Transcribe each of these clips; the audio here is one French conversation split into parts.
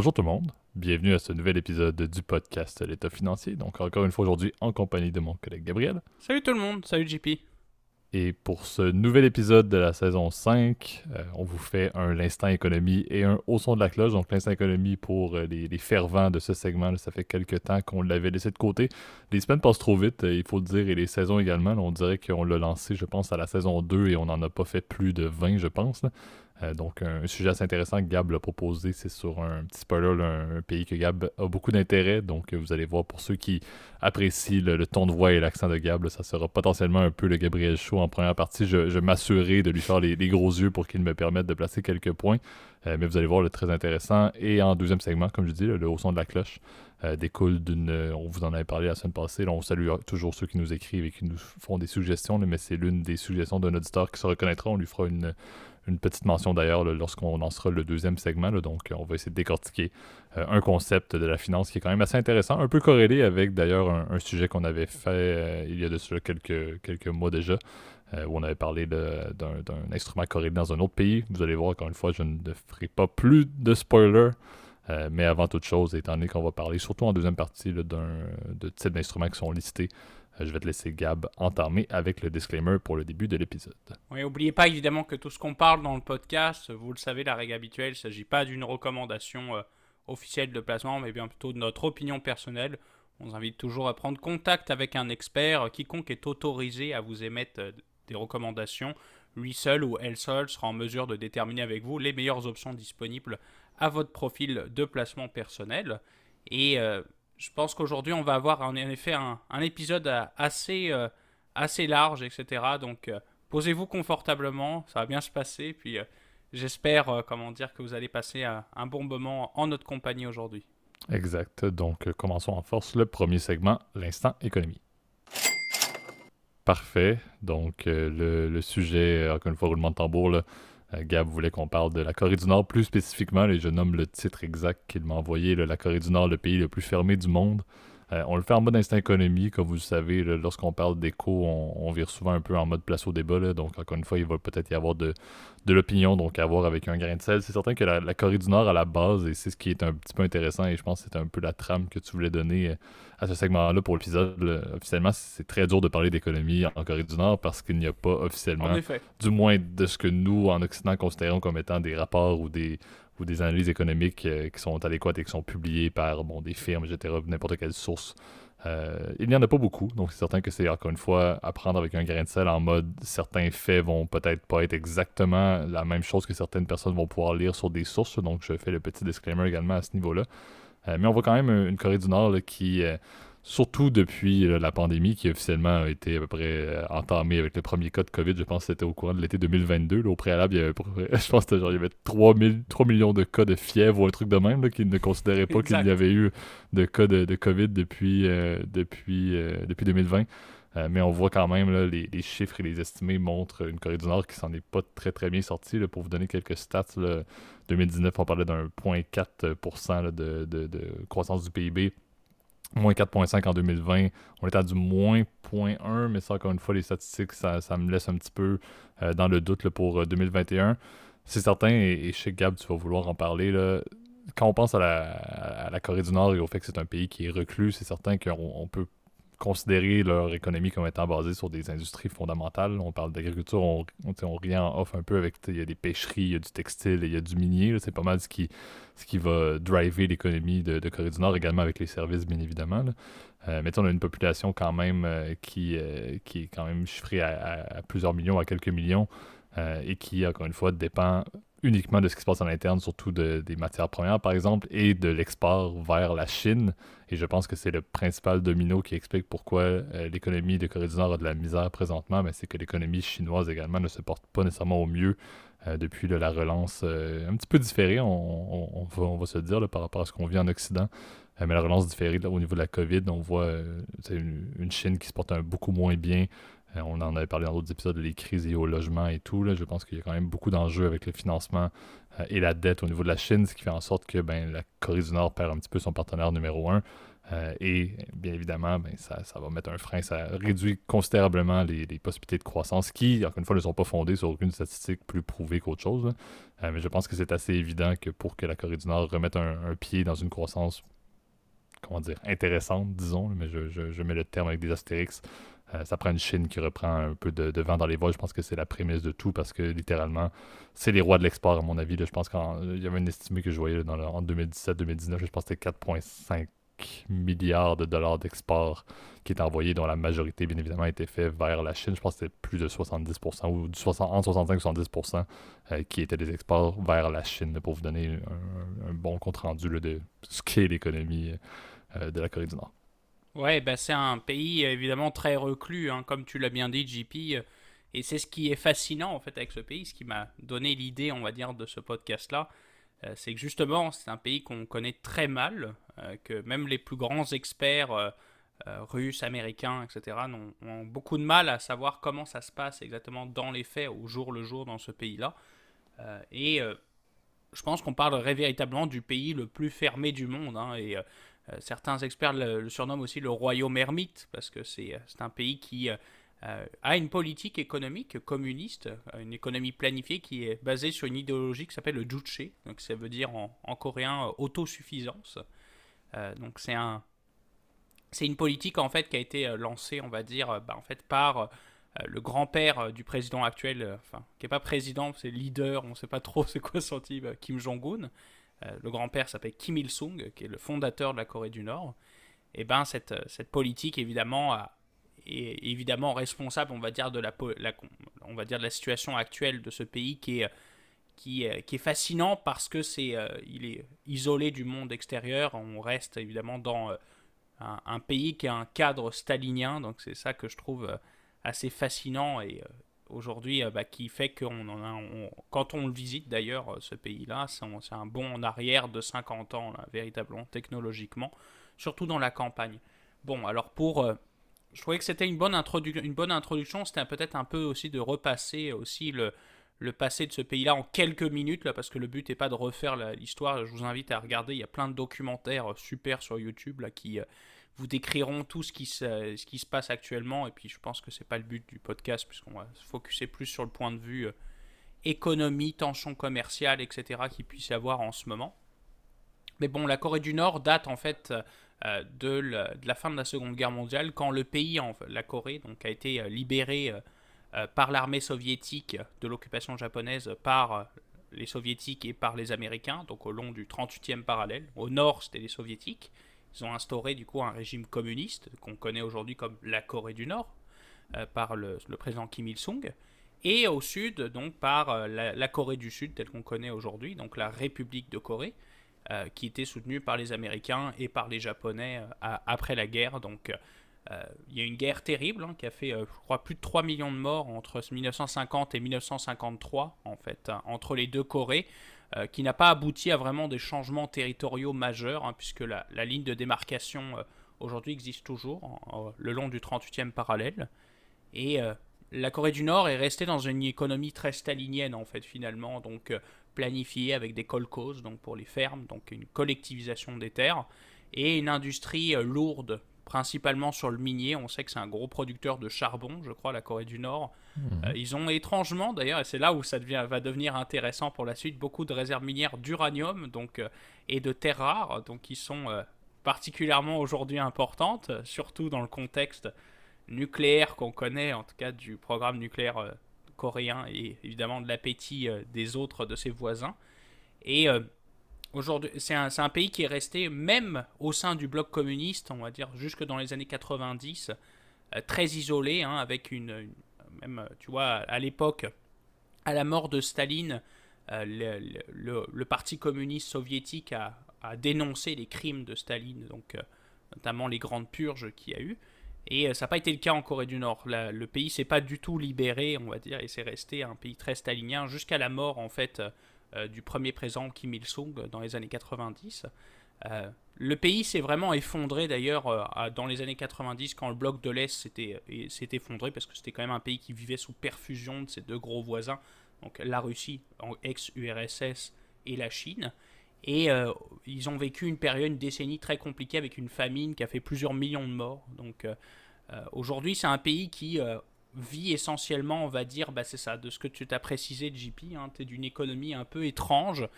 Bonjour tout le monde, bienvenue à ce nouvel épisode du podcast L'État financier. Donc encore une fois aujourd'hui en compagnie de mon collègue Gabriel. Salut tout le monde, salut JP. Et pour ce nouvel épisode de la saison 5, euh, on vous fait un l'instant économie et un au son de la cloche. Donc l'instant économie pour euh, les, fervents de ce segment, ça fait quelques temps qu'on l'avait laissé de côté. Les semaines passent trop vite, euh, il faut le dire, et les saisons également. on dirait qu'on l'a lancé, je pense, à la saison 2 et on n'en a pas fait plus de 20, je pense. Euh, donc, un, sujet assez intéressant que Gab l'a proposé, c'est sur un petit spoiler, un, pays que Gab a beaucoup d'intérêt. Donc, vous allez voir, pour ceux qui apprécient le, ton de voix et l'accent de Gab, ça sera potentiellement un peu le Gabriel Show en première partie. Je, m'assurerai de lui faire les, gros yeux pour qu'il me permette de placer quelques points. Euh, mais vous allez voir, le très intéressant. Et en deuxième segment, comme je dis, le haut son de la cloche euh, découle d'une. On vous en avait parlé la semaine passée. on salue toujours ceux qui nous écrivent et qui nous font des suggestions, mais c'est l'une des suggestions d'un auditeur qui se reconnaîtra. On lui fera une une petite mention d'ailleurs lorsqu'on lancera le deuxième segment. donc, on va essayer de décortiquer euh, un concept de la finance qui est quand même assez intéressant, un peu corrélé avec d'ailleurs un, sujet qu'on avait fait euh, il y a de cela quelques, mois déjà, euh, où on avait parlé d'un instrument corrélé dans un autre pays. Vous allez voir, encore une fois, je ne ferai pas plus de spoilers. mais avant toute chose, étant donné qu'on va parler surtout en deuxième partie de types d'instruments qui sont listés, je vais te laisser Gab entamer avec le disclaimer pour le début de l'épisode. Oui, n'oubliez pas évidemment que tout ce qu'on parle dans le podcast, vous le savez, la règle habituelle, il ne s'agit pas d'une recommandation euh, officielle de placement, mais bien plutôt de notre opinion personnelle. On vous invite toujours à prendre contact avec un expert. Quiconque est autorisé à vous émettre euh, des recommandations, lui seul ou elle seule sera en mesure de déterminer avec vous les meilleures options disponibles à votre profil de placement personnel. Et je pense qu'aujourd'hui, on va avoir en effet un, épisode euh, assez, euh, assez large, etc. Donc, euh, posez-vous confortablement, ça va bien se passer. Puis, j'espère, comment dire, que vous allez passer un bon moment en notre compagnie aujourd'hui. Exact. Donc, commençons en force le premier segment, l'instant économie. Parfait. Donc, le, le, sujet, encore une fois, roulement de tambour, là, euh, Gab voulait qu'on parle de la Corée du Nord plus spécifiquement, et je nomme le titre exact qu'il m'a envoyé, la Corée du Nord, le pays le plus fermé du monde. Euh, on le fait en mode instant économie, comme vous le savez, lorsqu'on parle d'éco, on, vire souvent un peu en mode place au débat. donc, encore une fois, il va peut-être y avoir de, l'opinion, donc à voir avec un grain de sel. C'est certain que la, Corée du Nord, à la base, et c'est ce qui est un petit peu intéressant, et je pense que c'est un peu la trame que tu voulais donner euh, à ce segment-là pour l'épisode. Officiellement, c'est très dur de parler d'économie en Corée du Nord parce qu'il n'y a pas officiellement, du moins de ce que nous, en Occident, considérons comme étant des rapports ou des ou des analyses économiques euh, qui sont adéquates et qui sont publiées par bon, des firmes, etc., n'importe quelle source. Euh, il n'y en a pas beaucoup, donc c'est certain que c'est encore une fois à prendre avec un grain de sel en mode certains faits vont peut-être pas être exactement la même chose que certaines personnes vont pouvoir lire sur des sources, donc je fais le petit disclaimer également à ce niveau-là. Euh, mais on voit quand même une Corée du Nord qui surtout depuis euh, la pandémie qui officiellement a été à peu près euh, entamée avec le premier cas de COVID. Je pense que c'était au courant de l'été 2022. au préalable, il y avait, je pense que genre, il y avait 3, 3, millions de cas de fièvre ou un truc de même qui ne considéraient pas qu'il y avait eu de cas de, COVID depuis, euh, depuis, depuis 2020. mais on voit quand même là, les, chiffres et les estimés montrent une Corée du Nord qui s'en est pas très très bien sortie. pour vous donner quelques stats, là, 2019, on parlait d'un 0,4% de, de, de croissance du PIB moins 4.5 en 2020. On est à du moins 0.1, mais ça, encore une fois, les statistiques, ça, me laisse un petit peu euh, dans le doute pour 2021. Euh, c'est certain, et, chez Gab, tu vas vouloir en parler, là, quand on pense à la, à la, Corée du Nord et au fait que c'est un pays qui est reclus, c'est certain qu'on peut considérer leur économie comme étant basée sur des industries fondamentales. On parle d'agriculture, on, on, on rien off un peu avec, il y a des pêcheries, il y a du textile, il y a du minier. C'est pas mal ce qui, ce qui va driver l'économie de, Corée du Nord, également avec les services, bien évidemment. Euh, mais on a une population quand même euh, qui, euh, qui est quand même chiffrée à, plusieurs millions, à quelques millions, et qui, encore une fois, dépend uniquement de ce qui se passe en interne, surtout des matières premières, par exemple, et de l'export vers la Chine. Et je pense que c'est le principal domino qui explique pourquoi euh, l'économie de Corée du Nord a de la misère présentement, mais c'est que l'économie chinoise également ne se porte pas nécessairement au mieux euh, depuis la relance euh, un petit peu différée, on, va, se dire, par rapport à ce qu'on vit en Occident. mais la relance différée au niveau de la COVID, on voit une, Chine qui se porte beaucoup moins bien, euh, on en avait parlé dans d'autres épisodes, les crises liées au logement et tout. Là. Je pense qu'il y a quand même beaucoup d'enjeux avec le financement euh, et la dette au niveau de la Chine, ce qui fait en sorte que ben, la Corée du Nord perd un petit peu son partenaire numéro un. Euh, et bien évidemment, ben, ça, va mettre un frein, ça réduit considérablement les, possibilités de croissance qui, encore une fois, ne sont pas fondées sur aucune statistique plus prouvée qu'autre chose. Mais je pense que c'est assez évident que pour que la Corée du Nord remette un, pied dans une croissance, comment dire, intéressante, disons, mais je, je, mets le terme avec des astérix, euh, ça prend une Chine qui reprend un peu de, vent dans les vols. Je pense que c'est la prémisse de tout parce que littéralement, c'est les rois de l'export, à mon avis. Je pense qu'il y avait une estimé que je voyais en 2017-2019, je pense que c'était 4,5 milliards de dollars d'export qui est envoyé, dont la majorité, bien évidemment, a été fait vers la Chine. Je pense que c'était plus de 70% ou du 60, entre 65 et 70% euh, qui étaient des exports vers la Chine, pour vous donner un, bon compte-rendu de ce qu'est l'économie euh, de la Corée du Nord. Ouais, bah c'est un pays évidemment très reclus, hein, comme tu l'as bien dit, JP. Et c'est ce qui est fascinant en fait avec ce pays, ce qui m'a donné l'idée, on va dire, de ce podcast-là. Euh, c'est que justement, c'est un pays qu'on connaît très mal, euh, que même les plus grands experts euh, russes, américains, etc., ont, beaucoup de mal à savoir comment ça se passe exactement dans les faits, au jour le jour dans ce pays-là. et je pense qu'on parlerait véritablement du pays le plus fermé du monde. Hein, certains experts le, surnomment aussi le royaume ermite, parce que c'est un pays qui euh, a une politique économique communiste, euh, une économie planifiée qui est basée sur une idéologie qui s'appelle le Juche, donc ça veut dire en, coréen euh, autosuffisance. donc c'est un, c'est une politique en fait qui a été lancée, on va dire, bah, en fait par le grand-père du président actuel, enfin qui n'est pas président, c'est leader, on ne sait pas trop c'est quoi son Kim Jong-un. Le grand-père s'appelle Kim Il-sung, qui est le fondateur de la Corée du Nord. Et ben cette, cette politique évidemment est évidemment responsable, on va dire, de la, on va dire de la situation actuelle de ce pays qui est, qui, qui est fascinant parce que c'est, euh, il est isolé du monde extérieur. On reste évidemment dans euh, un, pays qui a un cadre stalinien, donc c'est ça que je trouve euh, assez fascinant et aujourd'hui bah, qui fait qu'on en a, quand on le visite d'ailleurs ce pays-là, c'est un bond en arrière de 50 ans véritablement technologiquement, surtout dans la campagne. Bon, alors pour je trouvais que c'était une bonne, une bonne introduction. C'était peut-être un peu aussi de repasser aussi le, le passé de ce pays-là en quelques minutes, là, parce que le but n'est pas de refaire l'histoire. Je vous invite à regarder. Il y a plein de documentaires euh, super sur YouTube là, qui euh, vous décriront tout ce qui, se, passe actuellement. Et puis je pense que c'est pas le but du podcast, puisqu'on va se focuser plus sur le point de vue euh, économie, tension commerciale, etc. qu'il puisse y avoir en ce moment. Mais bon, la Corée du Nord date en fait euh, de, la fin de la Seconde Guerre mondiale, quand le pays, la Corée, a été euh, libéré par l'armée soviétique de l'occupation japonaise par les soviétiques et par les américains, donc au long du 38e parallèle. Au nord, c'était les soviétiques. Ils ont instauré du coup un régime communiste qu'on connaît aujourd'hui comme la Corée du Nord, par le, président Kim Il-sung. Et au sud, donc par la, la, Corée du Sud, telle qu'on connaît aujourd'hui, donc la République de Corée, euh, qui était soutenu par les Américains et par les Japonais euh, après la guerre. Donc euh, il y a une guerre terrible hein, qui a fait, je crois, plus de 3 millions de morts entre 1950 et 1953, en fait, hein, entre les deux Corées. Qui n'a pas abouti à vraiment des changements territoriaux majeurs, hein, puisque la, ligne de démarcation aujourd'hui existe toujours le long du 38e parallèle. Et la Corée du Nord est restée dans une économie très stalinienne, en fait, finalement. Donc, planifié avec des colcos, donc pour les fermes, donc une collectivisation des terres, et une industrie euh, lourde, principalement sur le minier. On sait que c'est un gros producteur de charbon, je crois, la Corée du Nord. Mmh. Euh, ils ont étrangement, d'ailleurs, et c'est là où ça devient, va devenir intéressant pour la suite, beaucoup de réserves minières d'uranium donc, euh, et de terres rares, donc qui sont particulièrement aujourd'hui importantes, surtout dans le contexte nucléaire qu'on connaît, en tout cas du programme nucléaire coréen et évidemment de l'appétit euh, des autres de ses voisins. Et euh, aujourd'hui, c'est un, un, pays qui est resté, même au sein du bloc communiste, on va dire jusque dans les années 90, euh, très isolé, hein, avec une, Même, tu vois, à l'époque, à la mort de Staline, le, le, Parti communiste soviétique a, dénoncé les crimes de Staline, donc notamment les grandes purges qu'il y a eu. Et euh, ça n'a pas été le cas en Corée du Nord. le pays s'est pas du tout libéré, on va dire, et c'est resté un pays très stalinien jusqu'à la mort, en fait, euh, du premier président Kim Il-sung dans les années 90. Euh, le pays s'est vraiment effondré d'ailleurs dans les années 90 quand le bloc de l'Est s'était effondré parce que c'était quand même un pays qui vivait sous perfusion de ses deux gros voisins, donc la Russie, ex-URSS, et la Chine. Et ils ont vécu une période, une décennie très compliquée avec une famine qui a fait plusieurs millions de morts. Donc aujourd'hui, c'est un pays qui vit essentiellement, on va dire, bah, c'est ça, de ce que tu t'as précisé, JP, hein, tu es d'une économie un peu étrange,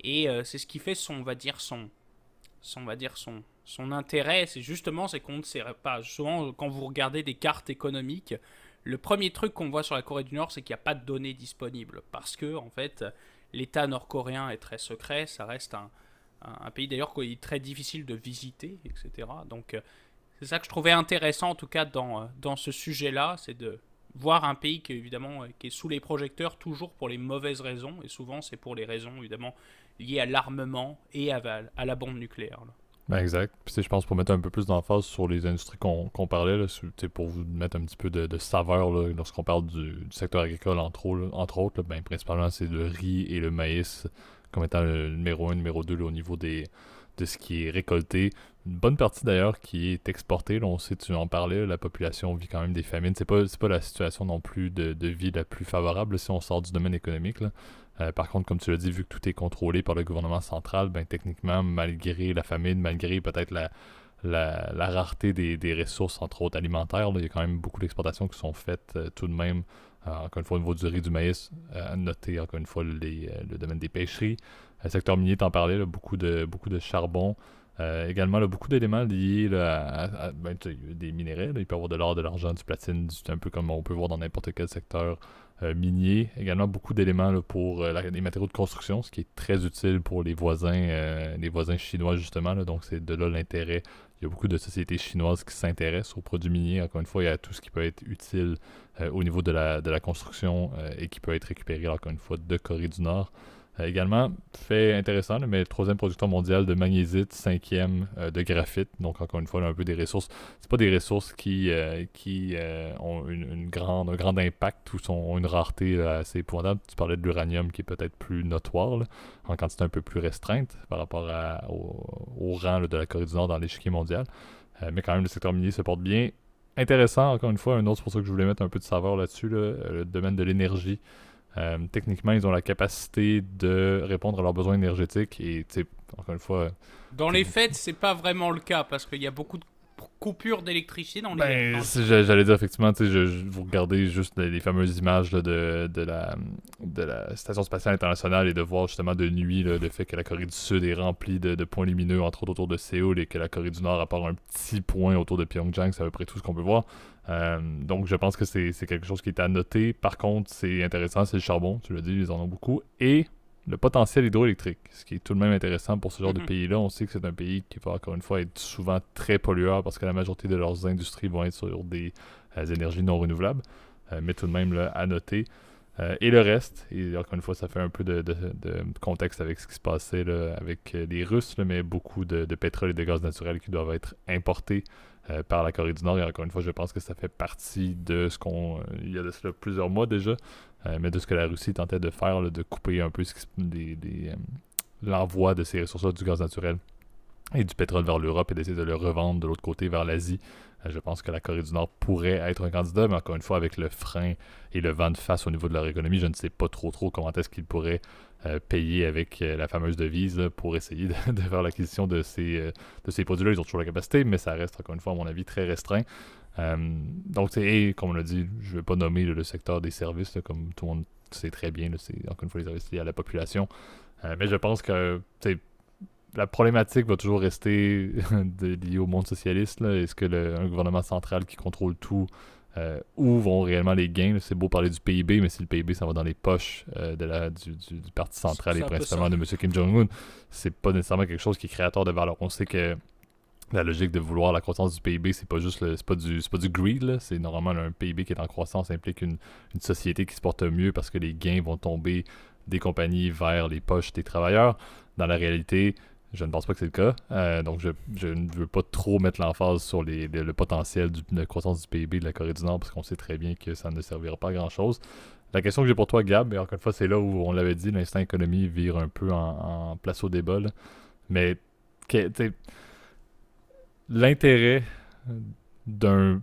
et euh, c'est ce qui fait son, on va dire, son on va dire, son, son intérêt, c'est justement, c'est qu'on ne sait pas, souvent, quand vous regardez des cartes économiques, le premier truc qu'on voit sur la Corée du Nord, c'est qu'il n'y a pas de données disponibles, parce que, en fait, l'État nord-coréen est très secret, ça reste un, un, pays d'ailleurs qui est très difficile de visiter, etc. Donc, euh, c'est ça que je trouvais intéressant en tout cas dans, euh, dans ce sujet-là, c'est de voir un pays qui évidemment euh, qui est sous les projecteurs toujours pour les mauvaises raisons et souvent c'est pour les raisons évidemment liées à l'armement et à, la bombe nucléaire. Ben exact. Puis, je pense pour mettre un peu plus d'emphase sur les industries qu'on parlait, là, pour vous mettre un petit peu de, saveur lorsqu'on parle du, secteur agricole, entre, autres, ben, principalement c'est le riz et le maïs comme étant le numéro 1, numéro 2 au niveau des, de ce qui est récolté. Une bonne partie d'ailleurs qui est exportée. Là, on sait, tu en parlais, la population vit quand même des famines. C'est pas, pas la situation non plus de, vie la plus favorable si on sort du domaine économique. Euh, par contre, comme tu l'as dit, vu que tout est contrôlé par le gouvernement central, ben techniquement, malgré la famine, malgré peut-être la, rareté des, ressources, entre autres alimentaires, il y a quand même beaucoup d'exportations qui sont faites euh, tout de même. Euh, encore une fois, au niveau du riz, du maïs, à noter encore une fois le domaine des pêcheries. Le secteur minier, t'en parlais, beaucoup, de, charbon. Également, beaucoup d'éléments liés à, ben, des minéraux. il peut y avoir de l'or, de l'argent, du platine, un peu comme on peut voir dans n'importe quel secteur minier. Également, beaucoup d'éléments pour euh, les matériaux de construction, ce qui est très utile pour les voisins, les voisins chinois, justement. donc, c'est de là l'intérêt. Il y a beaucoup de sociétés chinoises qui s'intéressent aux produits miniers. Encore une fois, il y a tout ce qui peut être utile au niveau de la, de la construction et qui peut être récupéré, encore une fois, de Corée du Nord. Euh, également, fait intéressant, mais troisième producteur mondial de magnésites, cinquième euh, de graphite. Donc, encore une fois, un peu des ressources. C'est pas des ressources qui, euh, qui ont une, grande, un grand impact ou sont, ont une rareté assez épouvantable. Tu parlais de l'uranium qui est peut-être plus notoire, en quantité un peu plus restreinte par rapport au, rang de la Corée du Nord dans l'échiquier mondial. mais quand même, le secteur minier se porte bien. Intéressant, encore une fois, un autre, c'est pour ça que je voulais mettre un peu de saveur là-dessus, le domaine de l'énergie. Euh, techniquement, ils ont la capacité de répondre à leurs besoins énergétiques et, encore une fois. Dans les faits, c'est pas vraiment le cas parce qu'il y a beaucoup de coupures d'électricité dans les. Ben, j'allais dire effectivement, je, vous regardez juste les, fameuses images de, de, la, de la Station spatiale internationale et de voir justement de nuit le fait que la Corée du Sud est remplie de, de, points lumineux, entre autres autour de Séoul, et que la Corée du Nord, à part un petit point autour de Pyongyang, c'est à peu près tout ce qu'on peut voir. Euh, donc, je pense que c'est quelque chose qui est à noter. Par contre, c'est intéressant, c'est le charbon, tu l'as dit, ils en ont beaucoup. Et le potentiel hydroélectrique, ce qui est tout de même intéressant pour ce genre de mhm. pays-là. On sait que c'est un pays qui va encore une fois être souvent très pollueur parce que la majorité de leurs industries vont être sur des euh, énergies non renouvelables, euh, mais tout de même à noter. et le reste, et encore une fois, ça fait un peu de, contexte avec ce qui se passait avec les Russes, mais beaucoup de, pétrole et de gaz naturel qui doivent être importés euh, par la Corée du Nord. Et encore une fois, je pense que ça fait partie de ce qu'on. Euh, il y a de cela plusieurs mois déjà, euh, mais de ce que la Russie tentait de faire, de couper un peu l'envoi de ces ressources-là, du gaz naturel et du pétrole vers l'Europe et d'essayer de le revendre de l'autre côté vers l'Asie. Je pense que la Corée du Nord pourrait être un candidat, mais encore une fois, avec le frein et le vent de face au niveau de leur économie, je ne sais pas trop trop comment est-ce qu'ils pourraient euh, payer avec euh, la fameuse devise pour essayer de, faire l'acquisition de ces, euh, ces produits-là. Ils ont toujours la capacité, mais ça reste, encore une fois, à mon avis, très restreint. donc, et comme on l'a dit, je ne vais pas nommer le secteur des services, comme tout le monde sait très bien, c'est encore une fois les services liés à la population. mais je pense que la problématique va toujours rester liée au monde socialiste. Est-ce que le, un gouvernement central qui contrôle tout euh, où vont réellement les gains. C'est beau parler du PIB, mais si le PIB ça va dans les poches euh, de la, du, Parti central et principalement de M. Kim Jong-un, c'est pas nécessairement quelque chose qui est créateur de valeur. On sait que la logique de vouloir la croissance du PIB, c'est pas juste c'est pas du pas du greed, c'est normalement un PIB qui est en croissance implique une, une, société qui se porte mieux parce que les gains vont tomber des compagnies vers les poches des travailleurs. Dans la réalité, je ne pense pas que c'est le cas. Euh, donc, je, ne veux pas trop mettre l'emphase sur le potentiel de croissance du PIB de la Corée du Nord parce qu'on sait très bien que ça ne servira pas à grand-chose. La question que j'ai pour toi, Gab, et encore une fois, c'est là où on l'avait dit, l'instant économie vire un peu en, place au débat. Mais l'intérêt d'un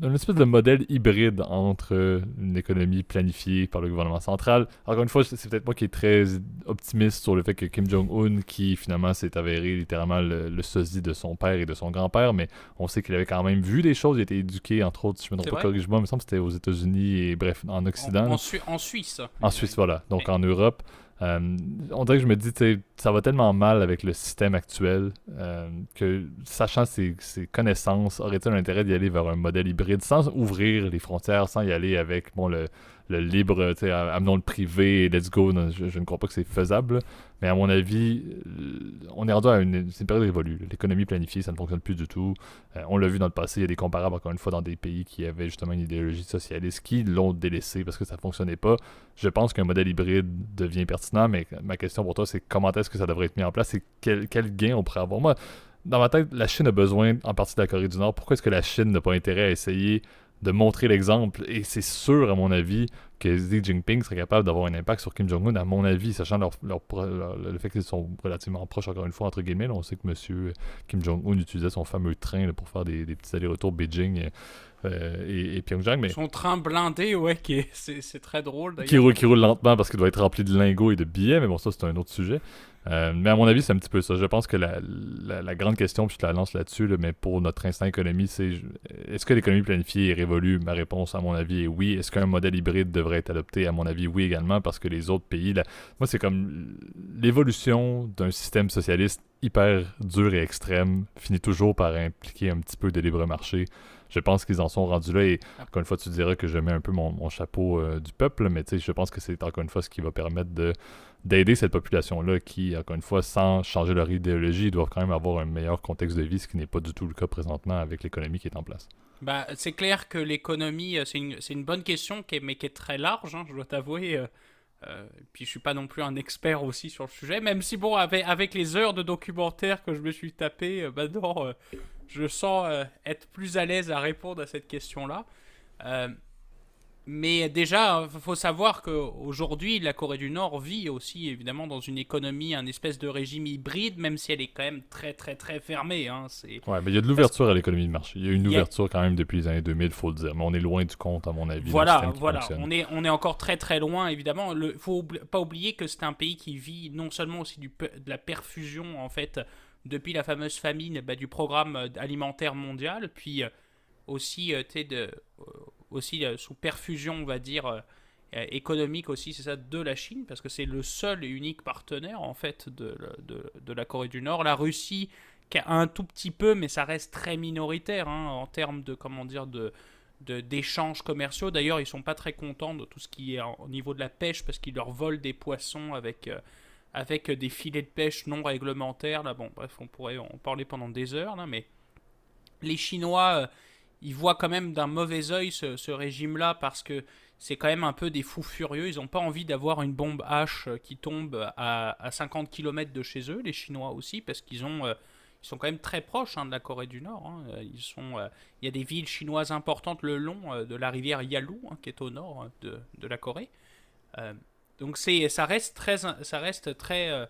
un espèce de modèle hybride entre une économie planifiée par le gouvernement central. Encore une fois, c'est peut-être moi qui est très optimiste sur le fait que Kim Jong-un, qui finalement s'est avéré littéralement le, sosie de son père et de son grand-père, mais on sait qu'il avait quand même vu des choses, il a été éduqué, entre autres, si je me trompe pas, corrige-moi, il me semble que c'était aux États-Unis et bref, en Occident. En, en, Suisse. En Suisse, voilà. Donc en Europe. Euh, on dirait que je me dis, ça va tellement mal avec le système actuel euh, que, sachant ses, connaissances, aurait-il l'intérêt d'y aller vers un modèle hybride sans ouvrir les frontières, sans y aller avec bon, le, le libre, amenons le privé et let's go. je, ne crois pas que c'est faisable. Mais à mon avis, euh, on est rendu à une, une période révolue. L'économie planifiée, ça ne fonctionne plus du tout. Euh, on l'a vu dans le passé, il y a des comparables, encore une fois, dans des pays qui avaient justement une idéologie socialiste, qui l'ont délaissé parce que ça ne fonctionnait pas. Je pense qu'un modèle hybride devient pertinent, mais ma question pour toi, c'est comment est-ce que ça devrait être mis en place et quel, quel gain on pourrait avoir? Moi, dans ma tête, la Chine a besoin en partie de la Corée du Nord. Pourquoi est-ce que la Chine n'a pas intérêt à essayer de montrer l'exemple. Et c'est sûr, à mon avis, que Xi Jinping serait capable d'avoir un impact sur Kim Jong-un, à mon avis, sachant leur, le fait qu'ils sont relativement proches, encore une fois, entre guillemets. on sait que M. Kim Jong-un utilisait son fameux train pour faire des, petits allers-retours Beijing. Euh, et, Pyongyang. Mais... Son train blindé, ouais, qui c'est, très drôle d'ailleurs. Qui roule, qui roule lentement parce qu'il doit être rempli de lingots et de billets, mais bon, ça c'est un autre sujet. Euh, mais à mon avis, c'est un petit peu ça. Je pense que la, la, grande question, puis je te la lance là-dessus, mais pour notre instant économie, c'est est-ce que l'économie planifiée est révolue? Ma réponse, à mon avis, est oui. Est-ce qu'un modèle hybride devrait être adopté? À mon avis, oui également, parce que les autres pays, moi, c'est comme l'évolution d'un système socialiste hyper dur et extrême finit toujours par impliquer un petit peu de libre marché je pense qu'ils en sont rendus là. Et encore une fois, tu diras que je mets un peu mon, chapeau euh, du peuple, mais je pense que c'est encore une fois ce qui va permettre de d'aider cette population-là qui, encore une fois, sans changer leur idéologie, doivent quand même avoir un meilleur contexte de vie, ce qui n'est pas du tout le cas présentement avec l'économie qui est en place. Bah, c'est clair que l'économie, euh, c'est une, une, bonne question, qui est, mais qui est très large, hein, je dois t'avouer. Euh, euh, puis je suis pas non plus un expert aussi sur le sujet, même si bon, avec, avec les heures de documentaire que je me suis tapé, bah non, je sens euh, être plus à l'aise à répondre à cette question-là. Euh, mais déjà, il faut savoir qu'aujourd'hui, la Corée du Nord vit aussi évidemment dans une économie, un espèce de régime hybride, même si elle est quand même très très très fermée. Hein. Ouais, mais il y a de l'ouverture à l'économie de marché. Il y a une ouverture quand même depuis les années 2000, il faut le dire. Mais on est loin du compte, à mon avis. Voilà, voilà. On est, on est encore très très loin, évidemment. Il ne faut pas oublier que c'est un pays qui vit non seulement aussi du, de la perfusion en fait depuis la fameuse famine bah, du programme euh, alimentaire mondial, puis euh, aussi, euh, aussi sous perfusion, on va dire, économique aussi, c'est ça, de la Chine, parce que c'est le seul et unique partenaire, en fait, de, de, de, la Corée du Nord. La Russie, qui a un tout petit peu, mais ça reste très minoritaire hein, en termes de, comment dire, de d'échanges commerciaux. D'ailleurs, ils sont pas très contents de tout ce qui est au niveau de la pêche parce qu'ils leur volent des poissons avec avec des filets de pêche non réglementaires. Là, bon, bref, on pourrait en parler pendant des heures, là, mais les Chinois, euh, ils voient quand même d'un mauvais oeil ce, régime-là parce que c'est quand même un peu des fous furieux. Ils n'ont pas envie d'avoir une bombe H euh, qui tombe à, 50 km de chez eux, les Chinois aussi, parce qu'ils ont. Euh, ils sont quand même très proches hein, de la Corée du Nord. Hein. Sont, il y a des villes chinoises importantes le long de la rivière Yalu, hein, qui est au nord de la Corée. Donc c'est, ça reste très, ça reste très euh,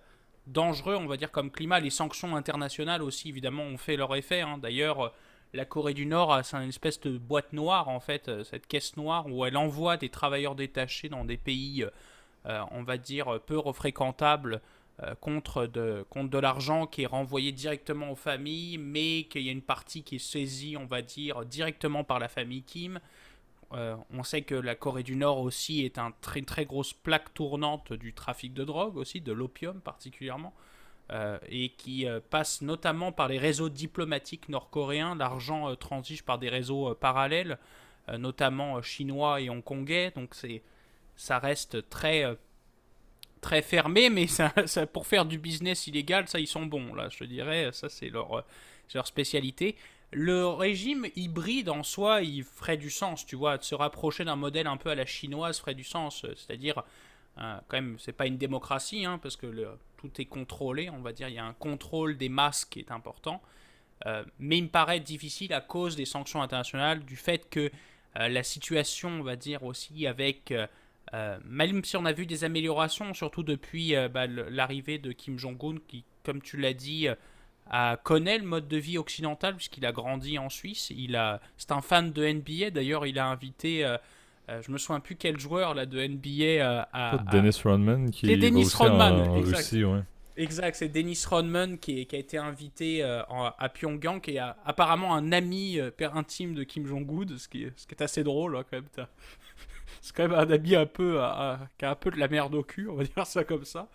dangereux, on va dire, comme climat. Les sanctions internationales aussi, évidemment, ont fait leur effet. Hein. D'ailleurs, euh, la Corée du Nord a une espèce de boîte noire, en fait, euh, cette caisse noire, où elle envoie des travailleurs détachés dans des pays, on va dire, peu fréquentables, contre de, contre de l'argent qui est renvoyé directement aux familles, mais qu'il y a une partie qui est saisie, on va dire, directement par la famille Kim. Euh, on sait que la Corée du Nord aussi est une très, grosse plaque tournante du trafic de drogue aussi, de l'opium particulièrement, euh, et qui euh, passe notamment par les réseaux diplomatiques nord-coréens. L'argent transige par des réseaux parallèles, notamment chinois et hongkongais, donc ça reste très, fermé, mais pour faire du business illégal, ça ils sont bons, là, je dirais, ça c'est leur spécialité le régime hybride en soi, il ferait du sens, tu vois, de se rapprocher d'un modèle un peu à la chinoise ferait du sens, c'est-à-dire, euh, quand même, c'est pas une démocratie, hein, parce que tout est contrôlé, on va dire, il y a un contrôle des masses qui est important, euh, mais il me paraît difficile à cause des sanctions internationales, du fait que euh, la situation, on va dire aussi, avec, même si on a vu des améliorations, surtout depuis bah, l'arrivée de Kim Jong-un, qui, comme tu l'as dit, connaît le mode de vie occidental puisqu'il a grandi en Suisse. Il a, c'est un fan de NBA. D'ailleurs, il a invité, euh, euh, je me souviens plus quel joueur là de NBA à, Dennis Rodman qui est Dennis Rodman, en, exact. Russie, ouais. Exact, c'est Dennis Rodman qui, qui, a été invité à Pyongyang, qui est apparemment un ami père intime de Kim Jong-un, ce qui, ce qui est assez drôle hein, quand même. c'est quand même un ami un peu, qui a un peu de la merde au cul, on va dire ça comme ça.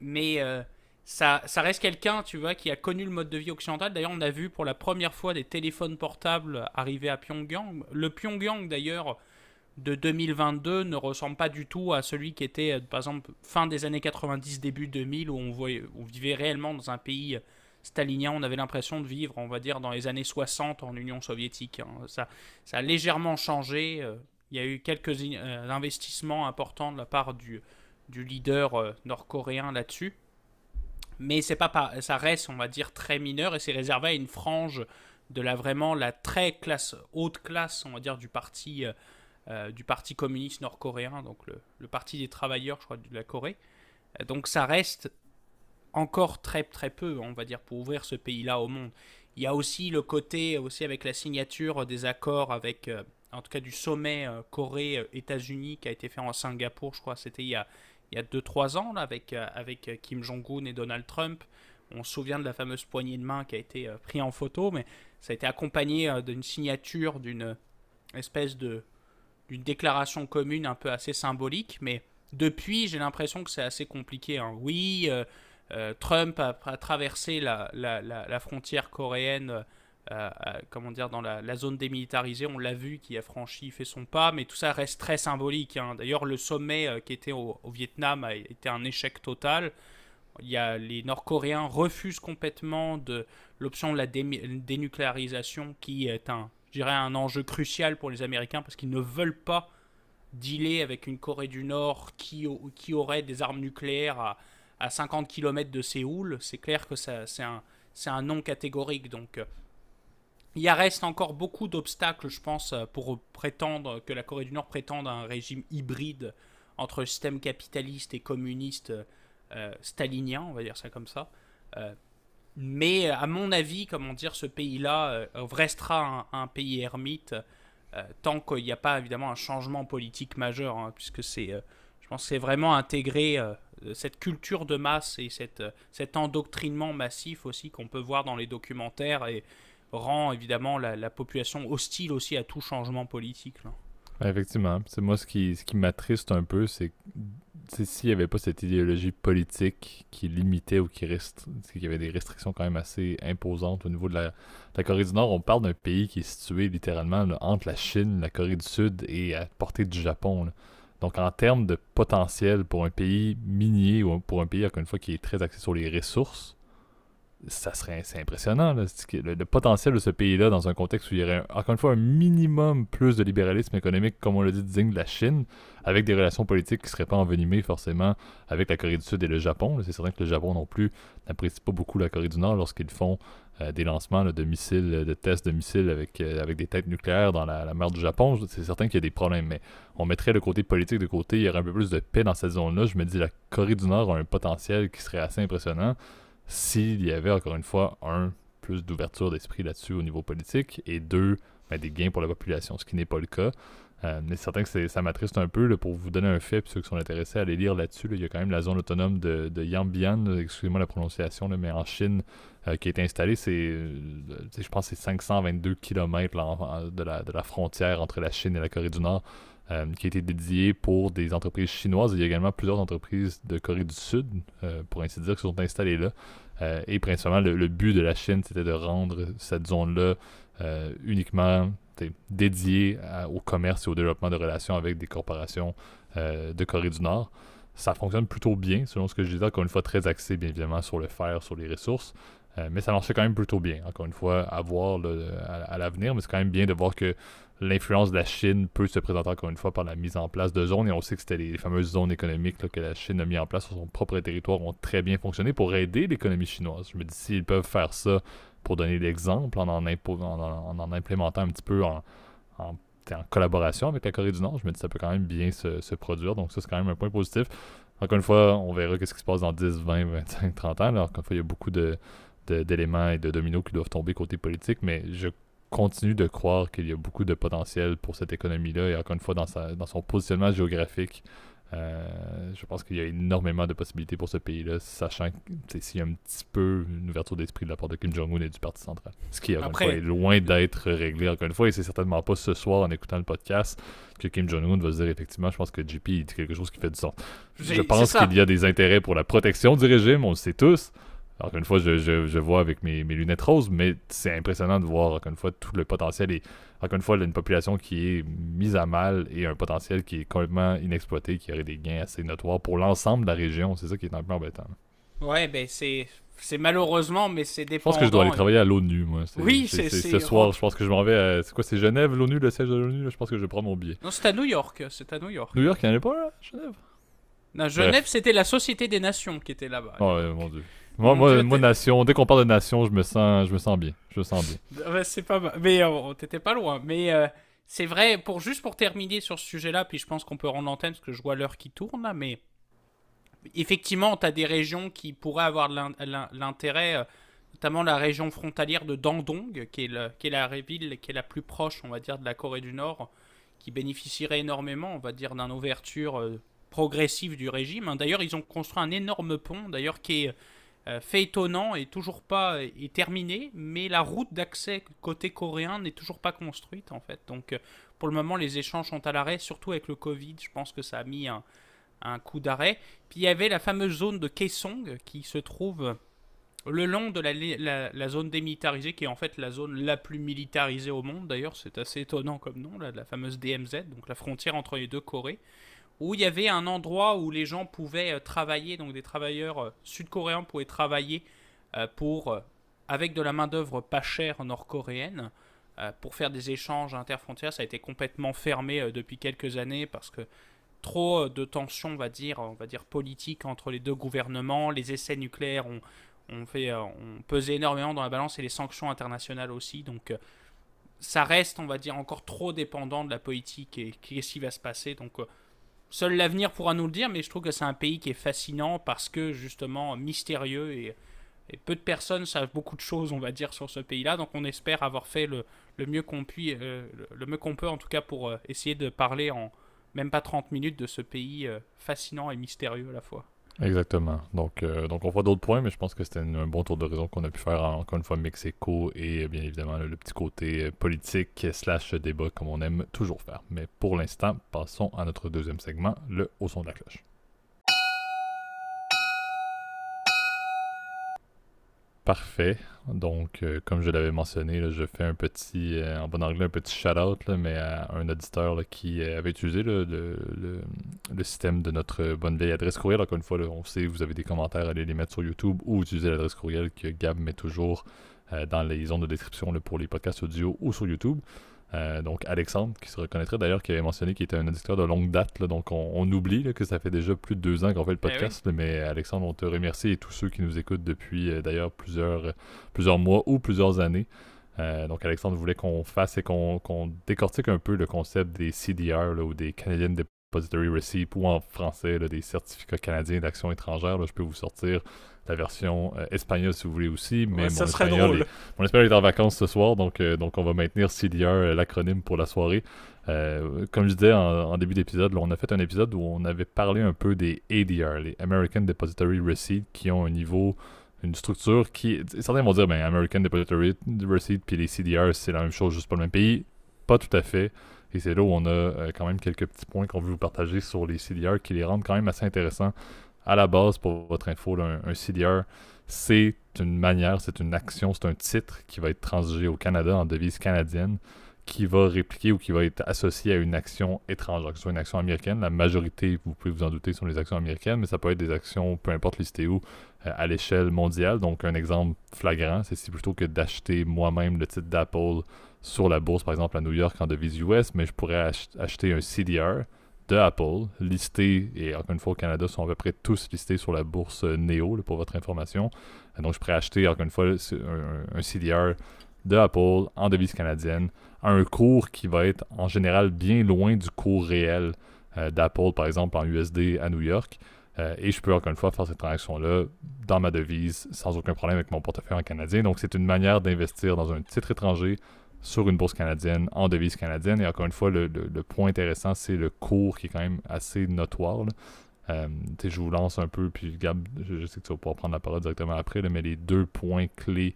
mais ça, reste quelqu'un, tu vois, qui a connu le mode de vie occidental. D'ailleurs, on a vu pour la première fois des téléphones portables arriver à Pyongyang. Le Pyongyang, d'ailleurs, de 2022 ne ressemble pas du tout à celui qui était, euh, par exemple, fin des années 90, début 2000, où on, vivait réellement dans un pays stalinien. On avait l'impression de vivre, on va dire, dans les années 60 en Union soviétique. Hein. Ça, a légèrement changé. Euh, il y a eu quelques euh, investissements importants de la part du leader nord-coréen là-dessus mais c'est pas, ça reste, on va dire, très mineur et c'est réservé à une frange de la vraiment la très classe, haute classe, on va dire, du parti, euh, euh, du parti communiste nord-coréen, donc le, parti des travailleurs, je crois, de la Corée. Donc ça reste encore très très peu, on va dire, pour ouvrir ce pays-là au monde. Il y a aussi le côté, aussi avec la signature des accords avec, euh, en tout cas du sommet Corée-États-Unis qui a été fait en Singapour, je crois, c'était il y a il y a 2-3 ans là, avec, euh, avec euh, Kim Jong-un et Donald Trump. On se souvient de la fameuse poignée de main qui a été euh, prise en photo, mais ça a été accompagné d'une signature, d'une espèce de d'une déclaration commune un peu assez symbolique. Mais depuis, j'ai l'impression que c'est assez compliqué. Hein. Oui, Trump a, traversé la, la, la, frontière coréenne euh, euh, comment dire, dans la, zone démilitarisée, on l'a vu, qui a franchi, fait son pas, mais tout ça reste très symbolique. Hein. D'ailleurs, le sommet euh, qui était au, Vietnam a été un échec total. Il y a, les Nord-Coréens refusent complètement l'option de la dénucléarisation, qui est un, un enjeu crucial pour les Américains, parce qu'ils ne veulent pas dealer avec une Corée du Nord qui, aurait des armes nucléaires à, à 50 km de Séoul. C'est clair que c'est un, un non catégorique. Donc il y reste encore beaucoup d'obstacles, je pense, pour prétendre que la Corée du Nord prétende un régime hybride entre système capitaliste et communiste euh, stalinien, on va dire ça comme ça. Euh, mais à mon avis, comment dire, ce pays-là euh, restera un, pays ermite tant qu'il n'y a pas évidemment un changement politique majeur, hein, puisque c'est, je pense, c'est vraiment intégrer cette culture de masse et cette, cet endoctrinement massif aussi qu'on peut voir dans les documentaires et rend évidemment la, population hostile aussi à tout changement politique. effectivement. C'est moi ce qui, ce qui m'attriste un peu, c'est s'il n'y avait pas cette idéologie politique qui limitait ou qui reste, qu'il y avait des restrictions quand même assez imposantes au niveau de la, la Corée du Nord, on parle d'un pays qui est situé littéralement entre la Chine, la Corée du Sud et à portée du Japon. Donc en termes de potentiel pour un pays minier ou pour un pays, encore une fois, qui est très axé sur les ressources, ça serait c'est impressionnant le, potentiel de ce pays-là dans un contexte où il y aurait encore une fois un minimum plus de libéralisme économique comme on l'a dit digne de la Chine avec des relations politiques qui ne seraient pas envenimées forcément avec la Corée du Sud et le Japon c'est certain que le Japon non plus n'apprécie pas beaucoup la Corée du Nord lorsqu'ils font euh, des lancements de missiles de tests de missiles avec, euh, avec des têtes nucléaires dans la, mer du Japon. C'est certain qu'il y a des problèmes mais on mettrait le côté politique de côté il y aurait un peu plus de paix dans cette zone-là. Je me dis la Corée du Nord a un potentiel qui serait assez impressionnant s'il y avait encore une fois un plus d'ouverture d'esprit là-dessus au niveau politique et deux ben, des gains pour la population, ce qui n'est pas le cas. Euh, mais c'est certain que ça m'attriste un peu pour vous donner un fait, puis ceux qui sont intéressés à aller lire là-dessus. il y a quand même la zone autonome de, Yambian, excusez-moi la prononciation, mais en Chine, euh, qui été installée. C'est, euh, je pense, c'est 522 km de, la, de la frontière entre la Chine et la Corée du Nord. Qui a été dédié pour des entreprises chinoises. Il y a également plusieurs entreprises de Corée du Sud, pour ainsi dire, qui sont installées là. Euh, et principalement, le, but de la Chine, c'était de rendre cette zone-là euh, uniquement dédiée au commerce et au développement de relations avec des corporations euh, de Corée du Nord. Ça fonctionne plutôt bien, selon ce que je disais, encore une fois, très axé, bien évidemment, sur le fer, sur les ressources. mais ça marchait quand même plutôt bien, encore une fois, à voir à l'avenir. Mais c'est quand même bien de voir que l'influence de la Chine peut se présenter encore une fois par la mise en place de zones. Et on sait que c'était les, fameuses zones économiques que la Chine a mis en place sur son propre territoire ont très bien fonctionné pour aider l'économie chinoise. Je me dis, s'ils peuvent faire ça pour donner l'exemple en en, en, implémentant un petit peu en, collaboration avec la Corée du Nord, je me dis, ça peut quand même bien se, produire. Donc ça, c'est quand même un point positif. encore une fois, on verra qu'est-ce qui se passe dans 10, 20, 25, 30 ans. Là. Encore une fois, il y a beaucoup de, d'éléments et de dominos qui doivent tomber côté politique, mais je continue de croire qu'il y a beaucoup de potentiel pour cette économie-là et encore une fois dans, sa, dans son positionnement géographique. Euh, je pense qu'il y a énormément de possibilités pour ce pays-là, sachant s'il y a un petit peu une ouverture d'esprit de la part de Kim Jong-un et du Parti central. Ce qui, Après, est loin d'être réglé, encore une fois, et c'est certainement pas ce soir en écoutant le podcast que Kim Jong-un va se dire effectivement, je pense que JP dit quelque chose qui fait du sens. Je pense qu'il y a des intérêts pour la protection du régime, on le sait tous, encore une fois, je, je, vois avec mes, mes, lunettes roses, mais c'est impressionnant de voir, encore une fois, tout le potentiel et, encore une fois, une population qui est mise à mal et un potentiel qui est complètement inexploité, qui aurait des gains assez notoires pour l'ensemble de la région. C'est ça qui est un peu embêtant. Ouais, ben c'est. C'est malheureusement, mais c'est dépendant. Je pense que je dois aller travailler à l'ONU, moi. Oui, c'est ce soir. Je pense que je m'en vais à. C'est quoi, c'est Genève, l'ONU, le siège de l'ONU Je pense que je prendre mon billet. Non, c'est à New York. C'est à New York. New York, il n'y en a pas, là? Genève? Non, Genève, c'était la Société des Nations qui était là-bas. Oh, mon Dieu. Moi, moi, nation, dès qu'on parle de nation, je me sens, je me sens bien. Je me sens bien. c'est pas mal. Mais euh, t'étais pas loin. Mais euh, c'est vrai, pour juste pour terminer sur ce sujet-là, puis je pense qu'on peut rendre l'antenne parce que je vois l'heure qui tourne là, mais effectivement, tu as des régions qui pourraient avoir l'intérêt, euh, notamment la région frontalière de Dandong, qui est, le, qui est la ville qui est la plus proche, on va dire, de la Corée du Nord, qui bénéficierait énormément, on va dire, d'une ouverture progressive du régime. Hein. D'ailleurs, ils ont construit un énorme pont, d'ailleurs, qui est euh, fait étonnant et toujours pas est terminé, mais la route d'accès côté coréen n'est toujours pas construite en fait. Donc euh, pour le moment les échanges sont à l'arrêt, surtout avec le Covid, je pense que ça a mis un, coup d'arrêt. Puis il y avait la fameuse zone de Kaesong qui se trouve le long de la, zone démilitarisée, qui est en fait la zone la plus militarisée au monde d'ailleurs, c'est assez étonnant comme nom, la fameuse DMZ, donc la frontière entre les deux Corées où il y avait un endroit où les gens pouvaient euh, travailler, donc des travailleurs euh, sud-coréens pouvaient travailler euh, pour, avec de la main-d'œuvre pas chère nord-coréenne pour faire des échanges interfrontières. Ça a été complètement fermé depuis quelques années parce que trop de tensions, on va dire, on va dire politiques entre les deux gouvernements. Les essais nucléaires ont, pesé énormément dans la balance et les sanctions internationales aussi. Donc ça reste, on va dire, encore trop dépendant de la politique et qu'est-ce qui va se passer. Donc Seul l'avenir pourra nous le dire, mais je trouve que c'est un pays qui est fascinant parce que justement mystérieux et, peu de personnes savent beaucoup de choses, on va dire, sur ce pays-là. Donc on espère avoir fait le, mieux qu'on euh, le mieux qu'on peut en tout cas pour euh, essayer de parler en même pas 30 minutes de ce pays euh, fascinant et mystérieux à la fois. Exactement. Donc, euh, donc on voit d'autres points, mais je pense que c'était un bon tour d'horizon qu'on a pu faire encore une fois Mexico et bien évidemment le, petit côté euh, politique slash débat comme on aime toujours faire. Mais pour l'instant, passons à notre deuxième segment, le au son de la cloche. Parfait. Donc, euh, comme je l'avais mentionné, je fais un petit, euh, en bon anglais, un petit shout-out, mais à un auditeur qui euh, avait utilisé le, système de notre bonne vieille adresse courriel. Encore une fois, on sait, vous avez des commentaires, allez les mettre sur YouTube ou utiliser l'adresse courriel que Gab met toujours dans les zones de description pour les podcasts audio ou sur YouTube. Euh, donc Alexandre, qui se reconnaîtrait d'ailleurs, qui avait mentionné qu'il était un auditeur de longue date. donc on, oublie que ça fait déjà plus de deux ans qu'on fait le eh podcast. mais Alexandre, on te remercie et tous ceux qui nous écoutent depuis euh, d'ailleurs plusieurs, plusieurs mois ou plusieurs années. Euh, donc Alexandre voulait qu'on fasse et qu'on décortique un peu le concept des CDR ou des Canadian Depository Receipt ou en français des certificats canadiens d'action étrangère. je peux vous sortir la version euh, espagnole si vous voulez aussi. Mais mon, espagnol est, en vacances ce soir, donc, euh, donc on va maintenir CDR, euh, l'acronyme pour la soirée. comme je disais en, début d'épisode, on a fait un épisode où on avait parlé un peu des ADR, les American Depository Receipt, qui ont un niveau, une structure qui. Certains vont dire, ben, American Depository Receipt puis les CDR, c'est la même chose, juste pas le même pays. Pas tout à fait. Et c'est là où on a quand même quelques petits points qu'on veut vous partager sur les CDR qui les rendent quand même assez intéressants à la base, pour votre info, un, CDR, c'est une manière, c'est une action, c'est un titre qui va être transigé au Canada en devise canadienne qui va répliquer ou qui va être associé à une action étrangère, que ce soit une action américaine. La majorité, vous pouvez vous en douter, sont les actions américaines, mais ça peut être des actions, peu importe listées où, euh, à l'échelle mondiale. Donc, un exemple flagrant, c'est si plutôt que d'acheter moi-même le titre d'Apple sur la bourse, par exemple à New York en devise US, mais je pourrais acheter un CDR de Apple, listés, et encore une fois au Canada, sont à peu près tous listés sur la bourse euh, Neo, pour votre information. Euh, donc je pourrais acheter, encore une fois, un, CDR de Apple en devise canadienne à un cours qui va être en général bien loin du cours réel euh, d'Apple, par exemple en USD à New York. Et je peux encore une fois faire cette transaction-là dans ma devise sans aucun problème avec mon portefeuille en canadien. Donc c'est une manière d'investir dans un titre étranger sur une bourse canadienne en devise canadienne. Et encore une fois, le, point intéressant, c'est le cours qui est quand même assez notoire. Euh, je vous lance un peu, puis Gab, je, sais que tu vas pouvoir prendre la parole directement après, mais les deux points clés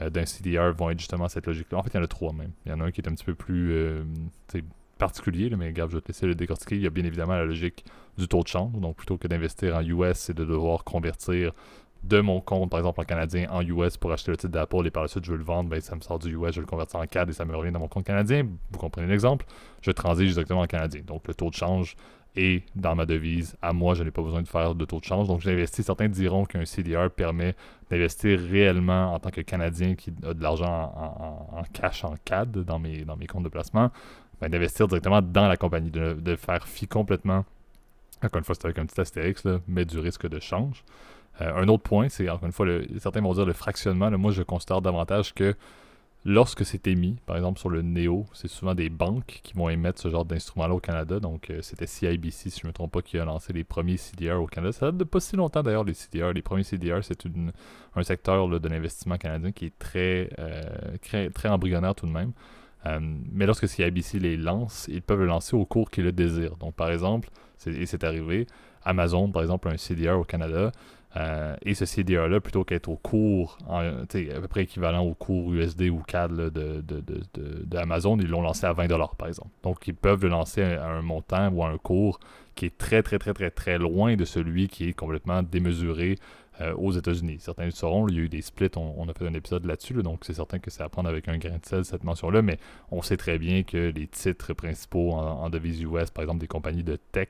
euh, d'un CDR vont être justement cette logique-là. En fait, il y en a trois même. Il y en a un qui est un petit peu plus euh, particulier, mais Gab, je vais te laisser le décortiquer. Il y a bien évidemment la logique du taux de change. Donc, plutôt que d'investir en US et de devoir convertir de mon compte, par exemple en canadien, en US pour acheter le titre d'Apple et par la suite je veux le vendre, ben, ça me sort du US, je le convertis en CAD et ça me revient dans mon compte canadien. Vous comprenez l'exemple? Je transige directement en canadien. Donc, le taux de change et dans ma devise, à moi, je n'ai pas besoin de faire de taux de change. Donc, j'investis. Certains diront qu'un CDR permet d'investir réellement en tant que Canadien qui a de l'argent en, cash, en CAD dans mes, dans mes comptes de placement, ben, d'investir directement dans la compagnie, de, faire fi complètement. Encore une fois, c'est avec un petit astérix, mais du risque de change. Euh, un autre point, c'est encore une fois, certains vont dire le fractionnement. moi, je considère davantage que lorsque c'est émis, par exemple sur le NEO, c'est souvent des banques qui vont émettre ce genre d'instrument-là au Canada. Donc, euh, c'était CIBC, si je ne me trompe pas, qui a lancé les premiers CDR au Canada. Ça date de pas si longtemps d'ailleurs, les CDR. Les premiers CDR, c'est un secteur de l'investissement canadien qui est très, euh, très, très, embryonnaire tout de même. Mais lorsque CIBC les lance, ils peuvent le lancer au cours qu'ils le désirent. Donc, par exemple, et c'est arrivé, Amazon, par exemple, a un CDR au Canada. Euh, et ce CDR-là, plutôt qu'être au cours, à peu près équivalent au cours USD ou CAD de, de, de, Amazon, ils l'ont lancé à 20$ par exemple. Donc ils peuvent le lancer à un montant ou à un cours qui est très très très très très loin de celui qui est complètement démesuré euh, aux États-Unis. Certains le sauront, il y a eu des splits, on, a fait un épisode là-dessus, donc c'est certain que c'est à prendre avec un grain de sel cette mention-là, mais on sait très bien que les titres principaux en, en devises US, par exemple des compagnies de tech,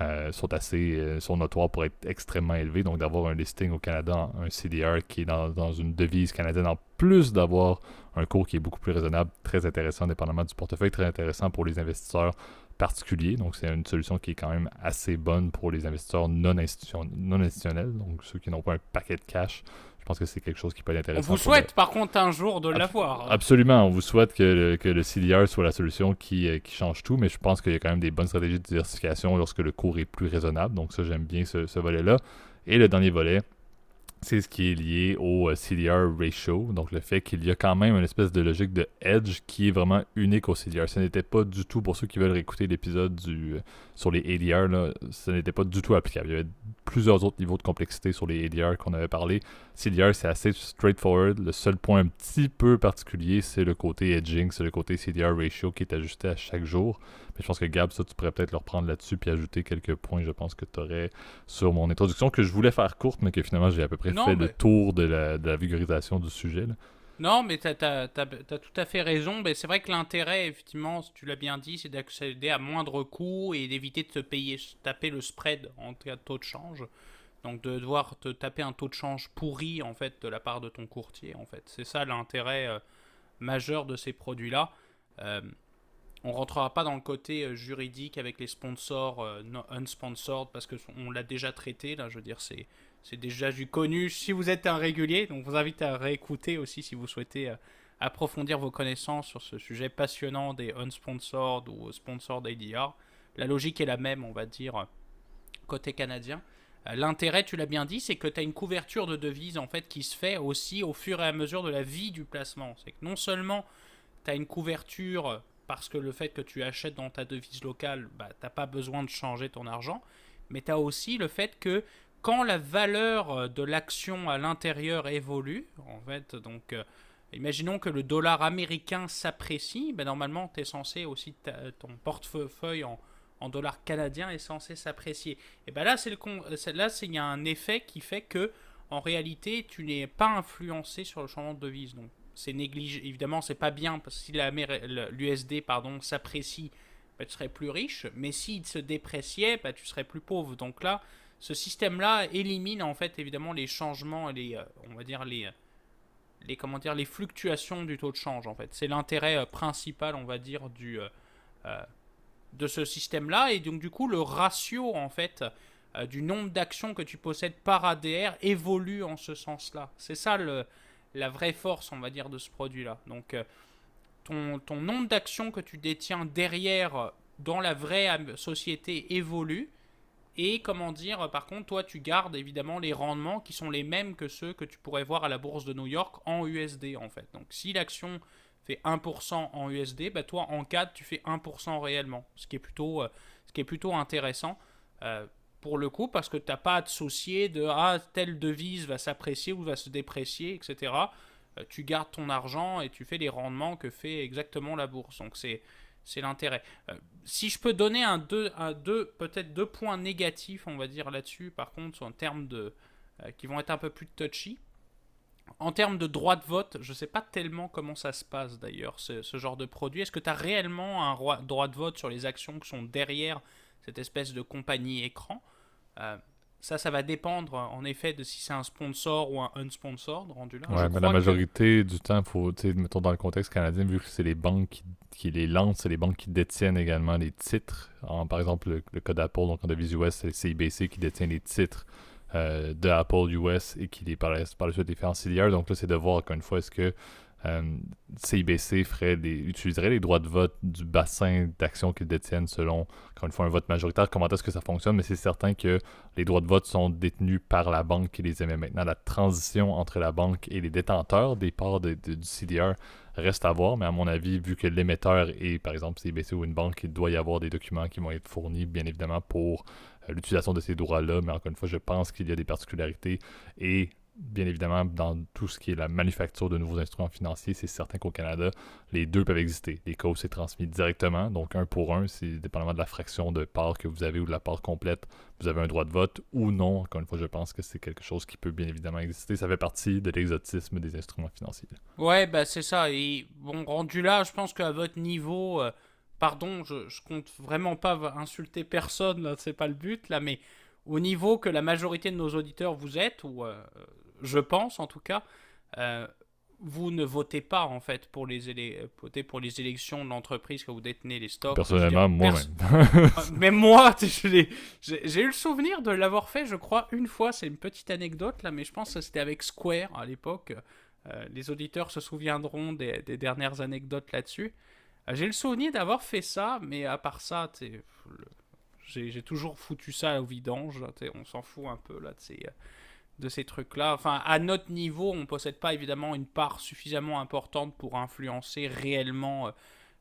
euh, sont assez euh, sont notoires pour être extrêmement élevés. Donc d'avoir un listing au Canada, un CDR qui est dans, une devise canadienne, en plus d'avoir un cours qui est beaucoup plus raisonnable, très intéressant, dépendamment du portefeuille, très intéressant pour les investisseurs particuliers. Donc c'est une solution qui est quand même assez bonne pour les investisseurs non, institutionnels, donc ceux qui n'ont pas un paquet de cash pense que c'est quelque chose qui peut être intéressant. On vous souhaite par contre un jour de l'avoir. Absolument, on vous souhaite que le, que le CDR soit la solution qui, euh, qui change tout, mais je pense qu'il y a quand même des bonnes stratégies de diversification lorsque le cours est plus raisonnable. Donc ça, j'aime bien ce, ce volet-là. Et le dernier volet, c'est ce qui est lié au euh, CDR ratio, donc le fait qu'il y a quand même une espèce de logique de edge qui est vraiment unique au CDR. Ce n'était pas du tout, pour ceux qui veulent réécouter l'épisode du euh, sur les ADR, là, ce n'était pas du tout applicable. Il y avait plusieurs autres niveaux de complexité sur les ADR qu'on avait parlé. CDR, c'est assez straightforward. Le seul point un petit peu particulier, c'est le côté edging, c'est le côté CDR ratio qui est ajusté à chaque jour. Mais je pense que Gab, ça, tu pourrais peut-être le reprendre là-dessus puis ajouter quelques points, je pense, que tu aurais sur mon introduction que je voulais faire courte, mais que finalement j'ai à peu près fait le tour de la, de la vigorisation du sujet. Non, mais tu as, tout à fait raison. C'est vrai que l'intérêt, effectivement, tu l'as bien dit, c'est d'accéder à moindre coût et d'éviter de se payer, taper le spread en cas de taux de change. Donc de devoir te taper un taux de change pourri, en fait, de la part de ton courtier, en fait. C'est ça l'intérêt euh, majeur de ces produits-là. Euh, on rentrera pas dans le côté euh, juridique avec les sponsors unsponsored parce qu'on l'a déjà traité, là, je veux dire, c'est c'est déjà du connu si vous êtes un régulier. Donc, vous invite à réécouter aussi si vous souhaitez euh, approfondir vos connaissances sur ce sujet passionnant des unsponsored ou sponsored ADR. La logique est la même, on va dire, côté canadien. L'intérêt, tu l'as bien dit, c'est que tu as une couverture de devises en fait qui se fait aussi au fur et à mesure de la vie du placement. C'est que non seulement tu as une couverture parce que le fait que tu achètes dans ta devise locale, bah, tu n'as pas besoin de changer ton argent, mais tu as aussi le fait que quand la valeur euh, de l'action à l'intérieur évolue, en fait, donc euh, imaginons que le dollar américain s'apprécie, ben normalement tu es censé aussi, ton portefeuille en, en dollars canadiens est censé s'apprécier. Et ben là, c'est le là, il y a un effet qui fait que en réalité, tu n'es pas influencé sur le changement de devise. Donc c'est négligé. Évidemment, c'est pas bien parce que si l'USD pardon s'apprécie, ben, tu serais plus riche. Mais s'il se dépréciait, ben, tu serais plus pauvre. Donc là, ce système-là élimine en fait évidemment les changements les, euh, on va dire les, les, comment dire, les fluctuations du taux de change en fait. C'est l'intérêt euh, principal, on va dire, du, euh, de ce système-là. Et donc du coup, le ratio en fait du nombre d'actions que tu possèdes par ADR évolue en ce sens-là. C'est ça le, la vraie force, on va dire, de ce produit-là. Donc ton, ton nombre d'actions que tu détiens derrière dans la vraie société évolue Et comment dire, par contre, toi, tu gardes évidemment les rendements qui sont les mêmes que ceux que tu pourrais voir à la bourse de New York en USD, en fait. Donc, si l'action fait 1% en USD, bah, toi, en CAD, tu fais 1% réellement. Ce qui est plutôt, euh, ce qui est plutôt intéressant. Euh, pour le coup, parce que tu n'as pas à te soucier de ah, telle devise va s'apprécier ou va se déprécier, etc. Euh, tu gardes ton argent et tu fais les rendements que fait exactement la bourse. Donc c'est c'est l'intérêt. Si je peux donner un deux, un deux peut-être deux points négatifs, on va dire là-dessus, par contre, en termes de qui vont être un peu plus touchy. En termes de droit de vote, je ne sais pas tellement comment ça se passe d'ailleurs, ce, ce, genre de produit. Est-ce que tu as réellement un droit de vote sur les actions qui sont derrière cette espèce de compagnie écran? Euh, ça, ça va dépendre en effet de si c'est un sponsor ou un unsponsor rendu là. Ouais, mais la majorité du temps, faut, mettons dans le contexte canadien, vu que c'est les banques qui, qui les lancent, c'est les banques qui détiennent également les titres. par exemple, le, le cas d'Apple, donc en devise US, c'est CIBC qui détient les titres euh, de Apple US et qui les, par, par la suite les fait en CDR. Donc là, c'est de voir encore une fois, est-ce que euh, CIBC ferait utiliserait les droits de vote du bassin d'action qu'ils détiennent selon, encore une fois, un vote majoritaire. Comment est-ce que ça fonctionne? Mais c'est certain que les droits de vote sont détenus par la banque qui les émet. Maintenant, la transition entre la banque et les détenteurs des parts du CDR reste à voir, mais à mon avis, vu que l'émetteur est, par exemple, CIBC ou une banque, il doit y avoir des documents qui vont être fournis, bien évidemment, pour l'utilisation de ces droits-là. Mais encore une fois, je pense qu'il y a des particularités et bien évidemment, dans tout ce qui est la manufacture de nouveaux instruments financiers, c'est certain qu'au Canada, les deux peuvent exister. Les causes c'est transmis directement, donc un pour un, c'est dépendamment de la fraction de part que vous avez ou de la part complète, vous avez un droit de vote ou non. Encore une fois, je pense que c'est quelque chose qui peut bien évidemment exister. Ça fait partie de l'exotisme des instruments financiers. Ouais, bah c'est ça. Et bon, rendu là, je pense qu'à votre niveau, euh, pardon, je, je compte vraiment pas insulter personne, c'est pas le but là, mais au niveau que la majorité de nos auditeurs vous êtes, ou euh, je pense en tout cas, euh, vous ne votez pas en fait pour les, pour les élections de l'entreprise que vous détenez les stocks. Personnellement, moi-même. Mais moi, j'ai eu le souvenir de l'avoir fait, je crois, une fois. C'est une petite anecdote là, mais je pense que c'était avec Square à l'époque. Euh, les auditeurs se souviendront des, dernières anecdotes là-dessus. Euh, j'ai le souvenir d'avoir fait ça, mais à part ça, j'ai toujours foutu ça au vidange. on s'en fout un peu là de ces ces trucs-là. Enfin, à notre niveau, on ne possède pas évidemment une part suffisamment importante pour influencer réellement euh,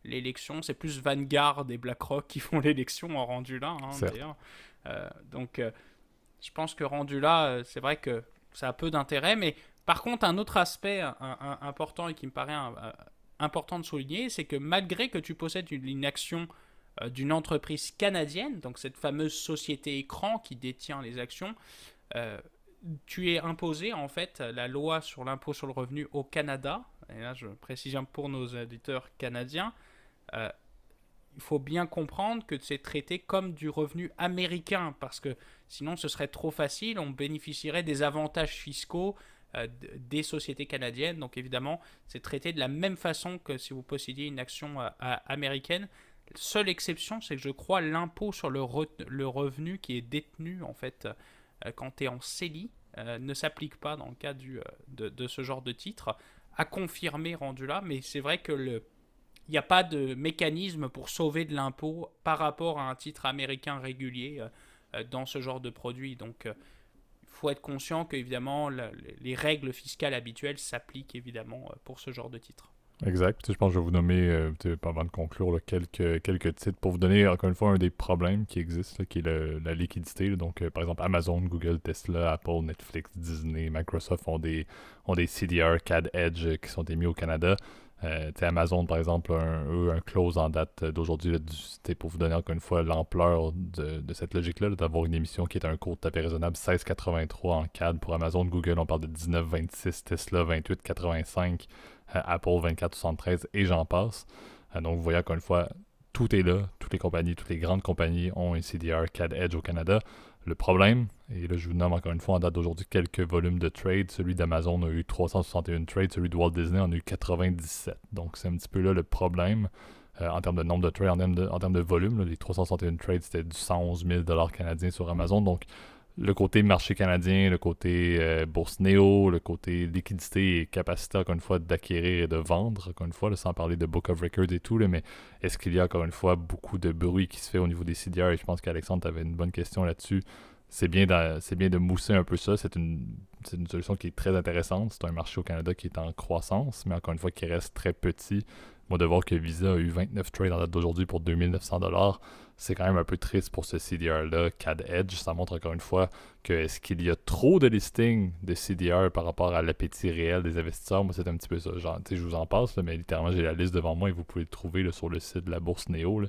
l'élection. C'est plus Vanguard et BlackRock qui font l'élection en rendu là, hein, d'ailleurs. Euh, donc, euh, je pense que rendu là, c'est vrai que ça a peu d'intérêt. Mais par contre, un autre aspect important et qui me paraît important de souligner, c'est que malgré que tu possèdes une, action d'une entreprise canadienne, donc cette fameuse société écran qui détient les actions, tu es imposé en fait la loi sur l'impôt sur le revenu au Canada, et là je précise pour nos auditeurs canadiens, euh, il faut bien comprendre que c'est traité comme du revenu américain, parce que sinon ce serait trop facile, on bénéficierait des avantages fiscaux euh, des sociétés canadiennes, donc évidemment c'est traité de la même façon que si vous possédiez une action euh, américaine. Seule exception, c'est que je crois l'impôt sur le, revenu qui est détenu en fait quand tu es en CELI euh, ne s'applique pas dans le cas euh, de, ce genre de titre, à confirmer rendu là, mais c'est vrai que le, il n'y a pas de mécanisme pour sauver de l'impôt par rapport à un titre américain régulier euh, dans ce genre de produit. Donc, faut être conscient qu'évidemment, les règles fiscales habituelles s'appliquent évidemment pour ce genre de titre. Exact. je pense que je vais vous nommer, euh, avant de conclure, quelques, quelques titres pour vous donner, encore une fois, un des problèmes qui existent, qui est la liquidité. Donc, euh, par exemple, Amazon, Google, Tesla, Apple, Netflix, Disney, Microsoft ont des, ont des CDR, CAD Edge euh, qui sont émis au Canada. Amazon, par exemple, un, un close en date d'aujourd'hui, pour vous donner encore une fois l'ampleur de, de, cette logique-là, d'avoir une émission qui est un cours à fait raisonnable, 16,83 en CAD pour Amazon, Google, on parle de 19,26, Tesla, 28,85. Euh, Apple 2473 et j'en passe. Euh, donc vous voyez encore une fois, tout est là. Toutes les compagnies, toutes les grandes compagnies ont un CDR CAD Edge au Canada. Le problème, et là je vous nomme encore une fois en date d'aujourd'hui quelques volumes de trade. Celui d'Amazon a eu 361 trades, celui de Walt Disney en a eu 97. Donc c'est un petit peu là le problème. Euh, en termes de nombre de trades, en termes de, en termes de volume, les 361 trades, c'était du 111 000 canadiens sur Amazon. Donc le côté marché canadien, le côté euh, bourse néo, le côté liquidité et capacité, encore une fois, d'acquérir et de vendre, encore une fois, sans parler de Book of Records et tout, mais est-ce qu'il y a, encore une fois, beaucoup de bruit qui se fait au niveau des CDR? Et je pense qu'Alexandre avait une bonne question là-dessus. C'est bien, c'est bien de mousser un peu ça. C'est une, une solution qui est très intéressante. C'est un marché au Canada qui est en croissance, mais encore une fois, qui reste très petit. Moi, de voir que Visa a eu 29 trades en date d'aujourd'hui pour 2900 c'est quand même un peu triste pour ce CDR-là. CAD Edge, ça montre encore une fois que est-ce qu'il y a trop de listings de CDR par rapport à l'appétit réel des investisseurs? Moi, c'est un petit peu ça. Genre, je vous en passe, mais littéralement, j'ai la liste devant moi et vous pouvez le trouver sur le site de la bourse Néo.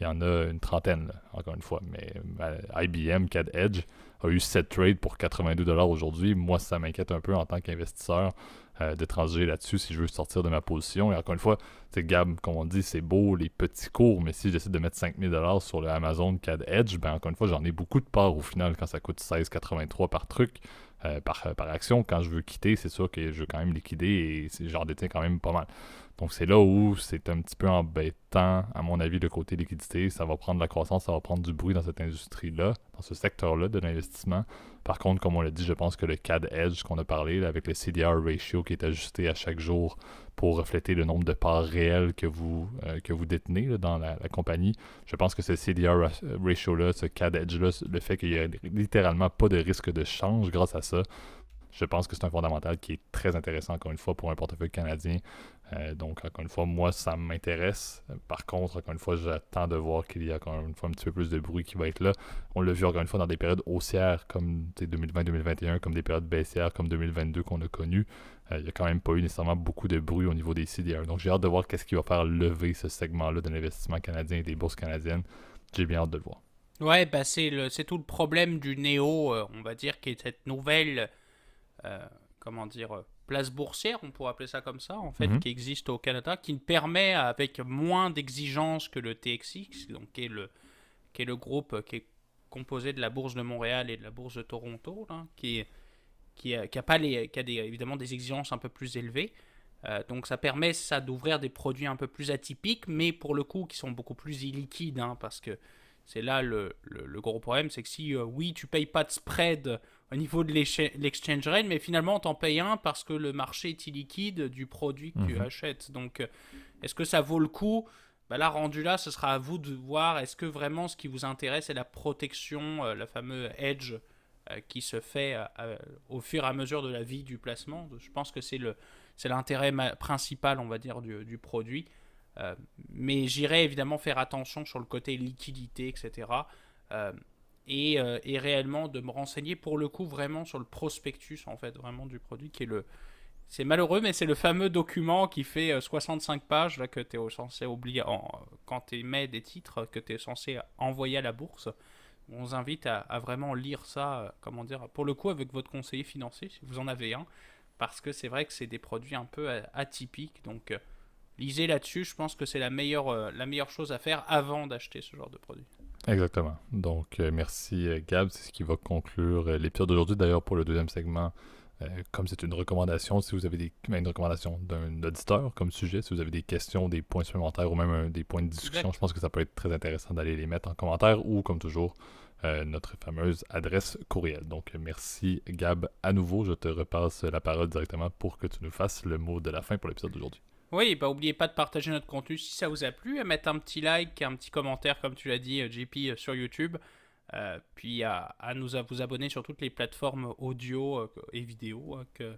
Il y en a une trentaine, encore une fois. Mais euh, IBM, CAD Edge, a eu 7 trades pour 82 aujourd'hui. Moi, ça m'inquiète un peu en tant qu'investisseur. Euh, de transiger là-dessus si je veux sortir de ma position. Et encore une fois, Gab, comme on dit, c'est beau les petits cours, mais si j'essaie de mettre 5000$ sur le Amazon CAD Edge, ben encore une fois, j'en ai beaucoup de parts au final quand ça coûte 16,83 par truc. Euh, par, par, action. Quand je veux quitter, c'est sûr que je veux quand même liquider et j'en détiens quand même pas mal. Donc c'est là où c'est un petit peu embêtant, à mon avis, le côté liquidité. Ça va prendre de la croissance, ça va prendre du bruit dans cette industrie-là, dans ce secteur-là de l'investissement. Par contre, comme on l'a dit, je pense que le CAD Edge qu'on a parlé, avec le CDR ratio qui est ajusté à chaque jour pour refléter le nombre de parts réelles que vous, euh, détenez dans la, compagnie, je pense que ce CDR ratio-là, ce CAD Edge-là, le fait qu'il n'y ait littéralement pas de risque de change grâce à ça, je pense que c'est un fondamental qui est très intéressant, encore une fois, pour un portefeuille canadien. Euh, donc, encore une fois, moi, ça m'intéresse. Par contre, encore une fois, j'attends de voir qu'il y a encore une fois un petit peu plus de bruit qui va être là. On l'a vu encore une fois dans des périodes haussières comme 2020-2021, comme des périodes baissières comme 2022 qu'on a connues. Euh, il n'y a quand même pas eu nécessairement beaucoup de bruit au niveau des CDR. Donc, j'ai hâte de voir qu'est-ce qui va faire lever ce segment-là de l'investissement canadien et des bourses canadiennes. J'ai bien hâte de le voir. Ouais, bah c'est tout le problème du néo, euh, on va dire, qui est cette nouvelle comment dire, place boursière, on pourrait appeler ça comme ça, en fait, mhm. qui existe au Canada, qui permet, avec moins d'exigences que le TXX, donc qui est le, qui est le groupe qui est composé de la bourse de Montréal et de la bourse de Toronto, qui, qui, a, qui a, pas les, qui a des, évidemment des exigences un peu plus élevées. Euh, donc ça permet ça d'ouvrir des produits un peu plus atypiques, mais pour le coup qui sont beaucoup plus illiquides, hein, parce que c'est là le, le, gros problème, c'est que si oui tu payes pas de spread au niveau de l'exchange rate, mais finalement, t'en payes un parce que le marché est illiquide du produit que tu mhm. achètes. Donc, euh, est-ce que ça vaut le coup? Bah Là, rendu là, ce sera à vous de voir est-ce que vraiment ce qui vous intéresse est la protection, euh, la fameuse edge euh, qui se fait au fur et à mesure de la vie du placement? Je pense que c'est l'intérêt principal, on va dire, du, du produit. mais j'irai évidemment faire attention sur le côté liquidité, etc. Euh, et, réellement de me renseigner pour le coup vraiment sur le prospectus en fait vraiment du produit qui est le c'est malheureux mais c'est le fameux document qui fait 65 euh, pages là que tu es censé oublier en, quand tu émets des titres que tu es censé envoyer à la bourse. On vous invite à, vraiment lire ça euh, comment dire pour le coup avec votre conseiller financier si vous en avez un parce que c'est vrai que c'est des produits un peu atypiques donc lisez là-dessus je pense que c'est la meilleure la meilleure chose à faire avant d'acheter ce genre de produit Exactement. Donc, euh, merci euh, Gab. C'est ce qui va conclure euh, l'épisode d'aujourd'hui. D'ailleurs, pour le deuxième segment, comme c'est une recommandation, si vous avez des, ben, une recommandation d'un auditeur comme sujet, si vous avez des questions, des points supplémentaires ou même des points de discussion, je pense que ça peut être très intéressant d'aller les mettre en commentaire ou, comme toujours, notre fameuse adresse courriel. Donc, merci Gab à nouveau. Je te repasse la parole directement pour que tu nous fasses le mot de la fin pour l'épisode d'aujourd'hui. Oui, bah oubliez pas de partager notre contenu si ça vous a plu, à mettre un petit like, un petit commentaire comme tu l'as dit euh, JP euh, sur YouTube, euh, puis à, nous vous abonner sur toutes les plateformes audio et vidéo hein, que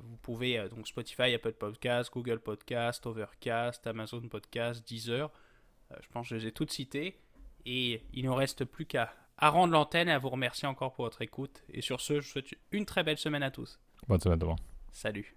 vous pouvez donc Spotify, Apple Podcast, Google Podcast, Overcast, Amazon Podcast, Deezer. je pense que je les ai toutes citées et il ne reste plus qu'à rendre l'antenne et à vous remercier encore pour votre écoute. Et sur ce, je vous souhaite une très belle semaine à tous. Bonne semaine, demain. Salut.